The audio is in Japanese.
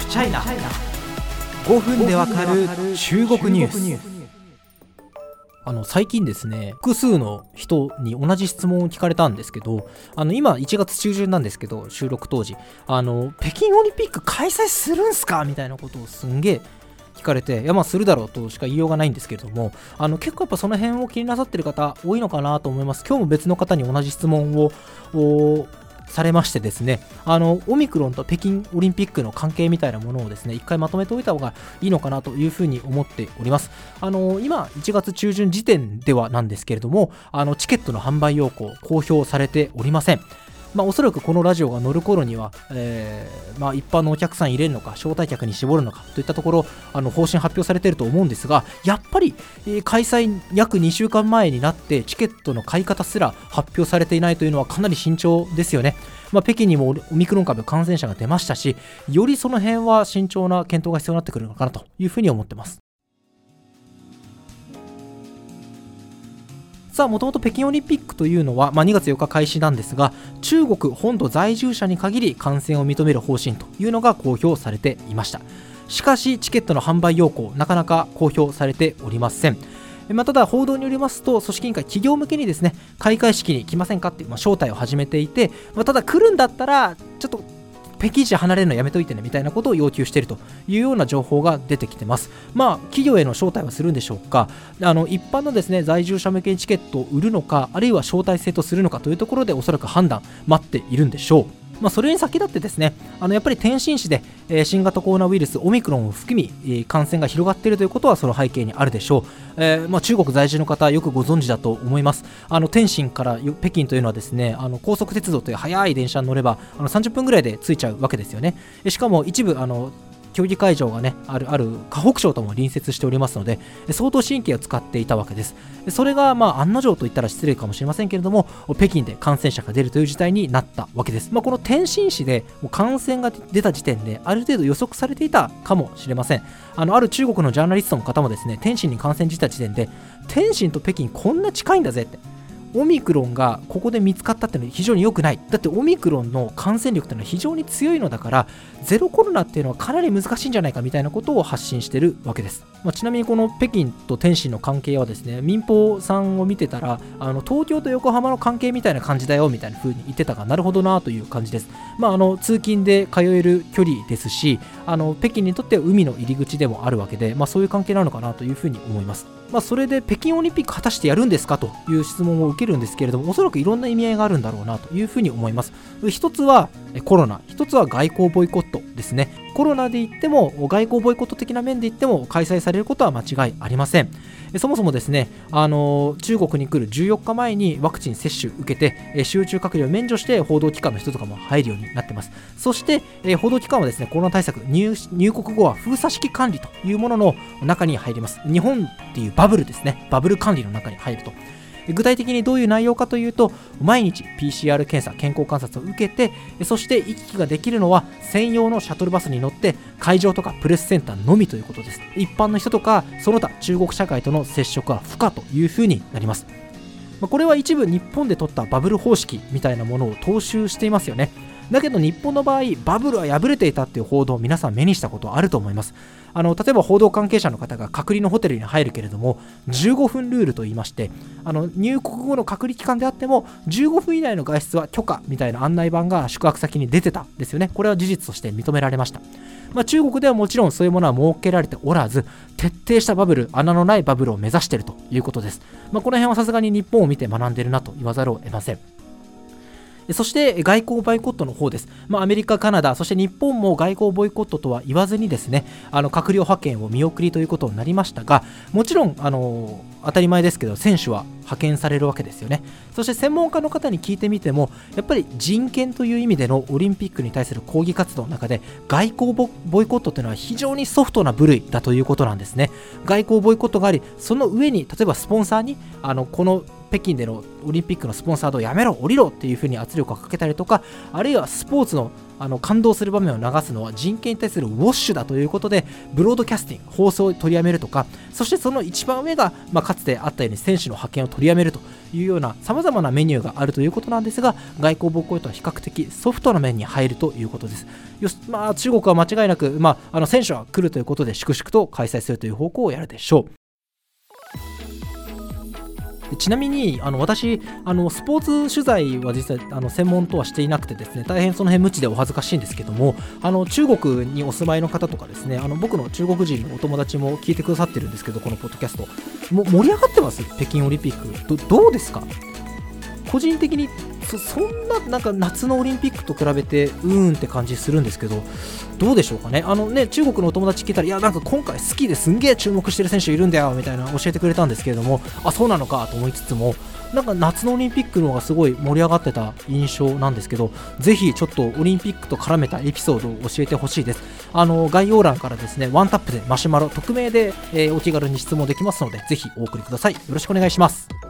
フチャイナ5分でわかる中国ニュース。あの最近ですね複数の人に同じ質問を聞かれたんですけどあの今1月中旬なんですけど収録当時。あの北京オリンピック開催するんすか？みたいなことをすんげえ聞かれていやまあするだろうとしか言いようがないんですけれどもあの結構やっぱその辺を気になさってる方多いのかなと思います。今日も別の方に同じ質問をされましてですね、あの、オミクロンと北京オリンピックの関係みたいなものをですね、一回まとめておいた方がいいのかなというふうに思っております。あの、今、1月中旬時点ではなんですけれども、あの、チケットの販売要項、公表されておりません。まあ、おそらくこのラジオが乗る頃には、えー、まあ、一般のお客さん入れるのか、招待客に絞るのかといったところ、あの方針発表されていると思うんですが、やっぱり、えー、開催約2週間前になって、チケットの買い方すら発表されていないというのはかなり慎重ですよね。まあ、北京にもオミクロン株感染者が出ましたし、よりその辺は慎重な検討が必要になってくるのかなというふうに思ってます。さあ、もともと北京オリンピックというのは、まあ、2月4日開始なんですが、中国本土在住者に限り感染を認める方針というのが公表されていました。しかし、チケットの販売要項、なかなか公表されておりません。まあ、ただ、報道によりますと、組織委員会、企業向けにですね、開会式に来ませんかっていう、まあ、招待を始めていて、まあ、ただ来るんだったら、ちょっと北京市離れるのやめといてねみたいなことを要求しているというような情報が出てきてます。まあ、企業への招待はするんでしょうか、あの一般のですね在住者向けにチケットを売るのか、あるいは招待制とするのかというところでおそらく判断待っているんでしょう。まあ、それに先立ってですねあのやっぱり天津市で、え、新型コロナウイルスオミクロンを含み、え、感染が広がっているということはその背景にあるでしょう、えー、まあ、中国在住の方よくご存知だと思います。あの天津から北京というのはですねあの高速鉄道という速い電車に乗ればあの30分ぐらいで着いちゃうわけですよね。しかも一部あの競技会場がねあるある河北省とも隣接しておりますので相当神経を使っていたわけです。それがまあ案の定と言ったら失礼かもしれませんけれども北京で感染者が出るという事態になったわけです、まあ、この天津市でもう感染が出た時点である程度予測されていたかもしれません。あのある中国のジャーナリストの方もですね天津に感染した時点で天津と北京こんな近いんだぜってオミクロンがここで見つかったっていうのは非常に良くない。だってオミクロンの感染力っていうのは非常に強いのだから、ゼロコロナっていうのはかなり難しいんじゃないかみたいなことを発信してるわけです。まあ、ちなみにこの北京と天津の関係はですね、民放さんを見てたら、あの東京と横浜の関係みたいな感じだよみたいな風に言ってたが、なるほどなという感じです。まあ、あの通勤で通える距離ですし、あの北京にとっては海の入り口でもあるわけで、まあ、そういう関係なのかなというふうに思います。まあ、それで北京オリンピック果たしてやるんですかという質問を受けるんですけれども、おそらくいろんな意味合いがあるんだろうなというふうに思います。一つはコロナ、一つは外交ボイコットですね。コロナで言っても、外交ボイコット的な面で言っても、開催されることは間違いありません。そもそもですね、あの中国に来る14日前にワクチン接種受けて、集中隔離を免除して報道機関の人とかも入るようになってます。そして、報道機関はですね、コロナ対策入、入国後は封鎖式管理というものの中に入ります。日本っていうバブルですね、バブル管理の中に入ると。具体的にどういう内容かというと毎日 PCR 検査健康観察を受けてそして行き来ができるのは専用のシャトルバスに乗って会場とかプレスセンターのみということです。一般の人とかその他中国社会との接触は不可というふうになります。これは一部日本で取ったバブル方式みたいなものを踏襲していますよね。だけど日本の場合バブルは破れていたっていう報道を皆さん目にしたことあると思います。あの例えば報道関係者の方が隔離のホテルに入るけれども15分ルールといいましてあの入国後の隔離期間であっても15分以内の外出は許可みたいな案内板が宿泊先に出てたですよね。これは事実として認められました。まあ、中国ではもちろんそういうものは設けられておらず徹底したバブル穴のないバブルを目指しているということです、まあ、この辺はさすがに日本を見て学んでるなと言わざるを得ません。そして外交ボイコットの方です。まあ、アメリカ、カナダ、そして日本も外交ボイコットとは言わずにですね、あの閣僚派遣を見送りということになりましたが、もちろん、あの当たり前ですけど、選手は派遣されるわけですよね。そして専門家の方に聞いてみても、やっぱり人権という意味でのオリンピックに対する抗議活動の中で、外交ボイコットというのは非常にソフトな部類だということなんですね。外交ボイコットがあり、その上に、例えばスポンサーに、あのこの北京でのオリンピックのスポンサードをやめろ、降りろっていうふうに圧力をかけたりとか、あるいはスポーツのあの感動する場面を流すのは人権に対するウォッシュだということで、ブロードキャスティング、放送を取りやめるとか、そしてその一番上が、まあ、かつてあったように選手の派遣を取りやめるというようなさまざまなメニューがあるということなんですが外交母校とは比較的ソフトな面に入るということです。よし、まあ、中国は間違いなく、まあ、あの選手は来るということで粛々と開催するという方向をやるでしょう。ちなみにあの私あのスポーツ取材は実際あの専門とはしていなくてですね大変その辺無知でお恥ずかしいんですけどもあの中国にお住まいの方とかですねあの僕の中国人のお友達も聞いてくださってるんですけどこのポッドキャスト。も盛り上がってます？北京オリンピック。どどうですか？個人的にそそんななんか夏のオリンピックと比べてうーんって感じするんですけどどうでしょうかね。あのね中国のお友達聞いたらいやなんか今回好きですんげえ注目してる選手いるんだよみたいな教えてくれたんですけれどもあそうなのかと思いつつもなんか夏のオリンピックの方がすごい盛り上がってた印象なんですけどぜひちょっとオリンピックと絡めたエピソードを教えてほしいです。あの概要欄からですねワンタップでマシュマロ匿名で、えー、お気軽に質問できますのでぜひお送りください。よろしくお願いします。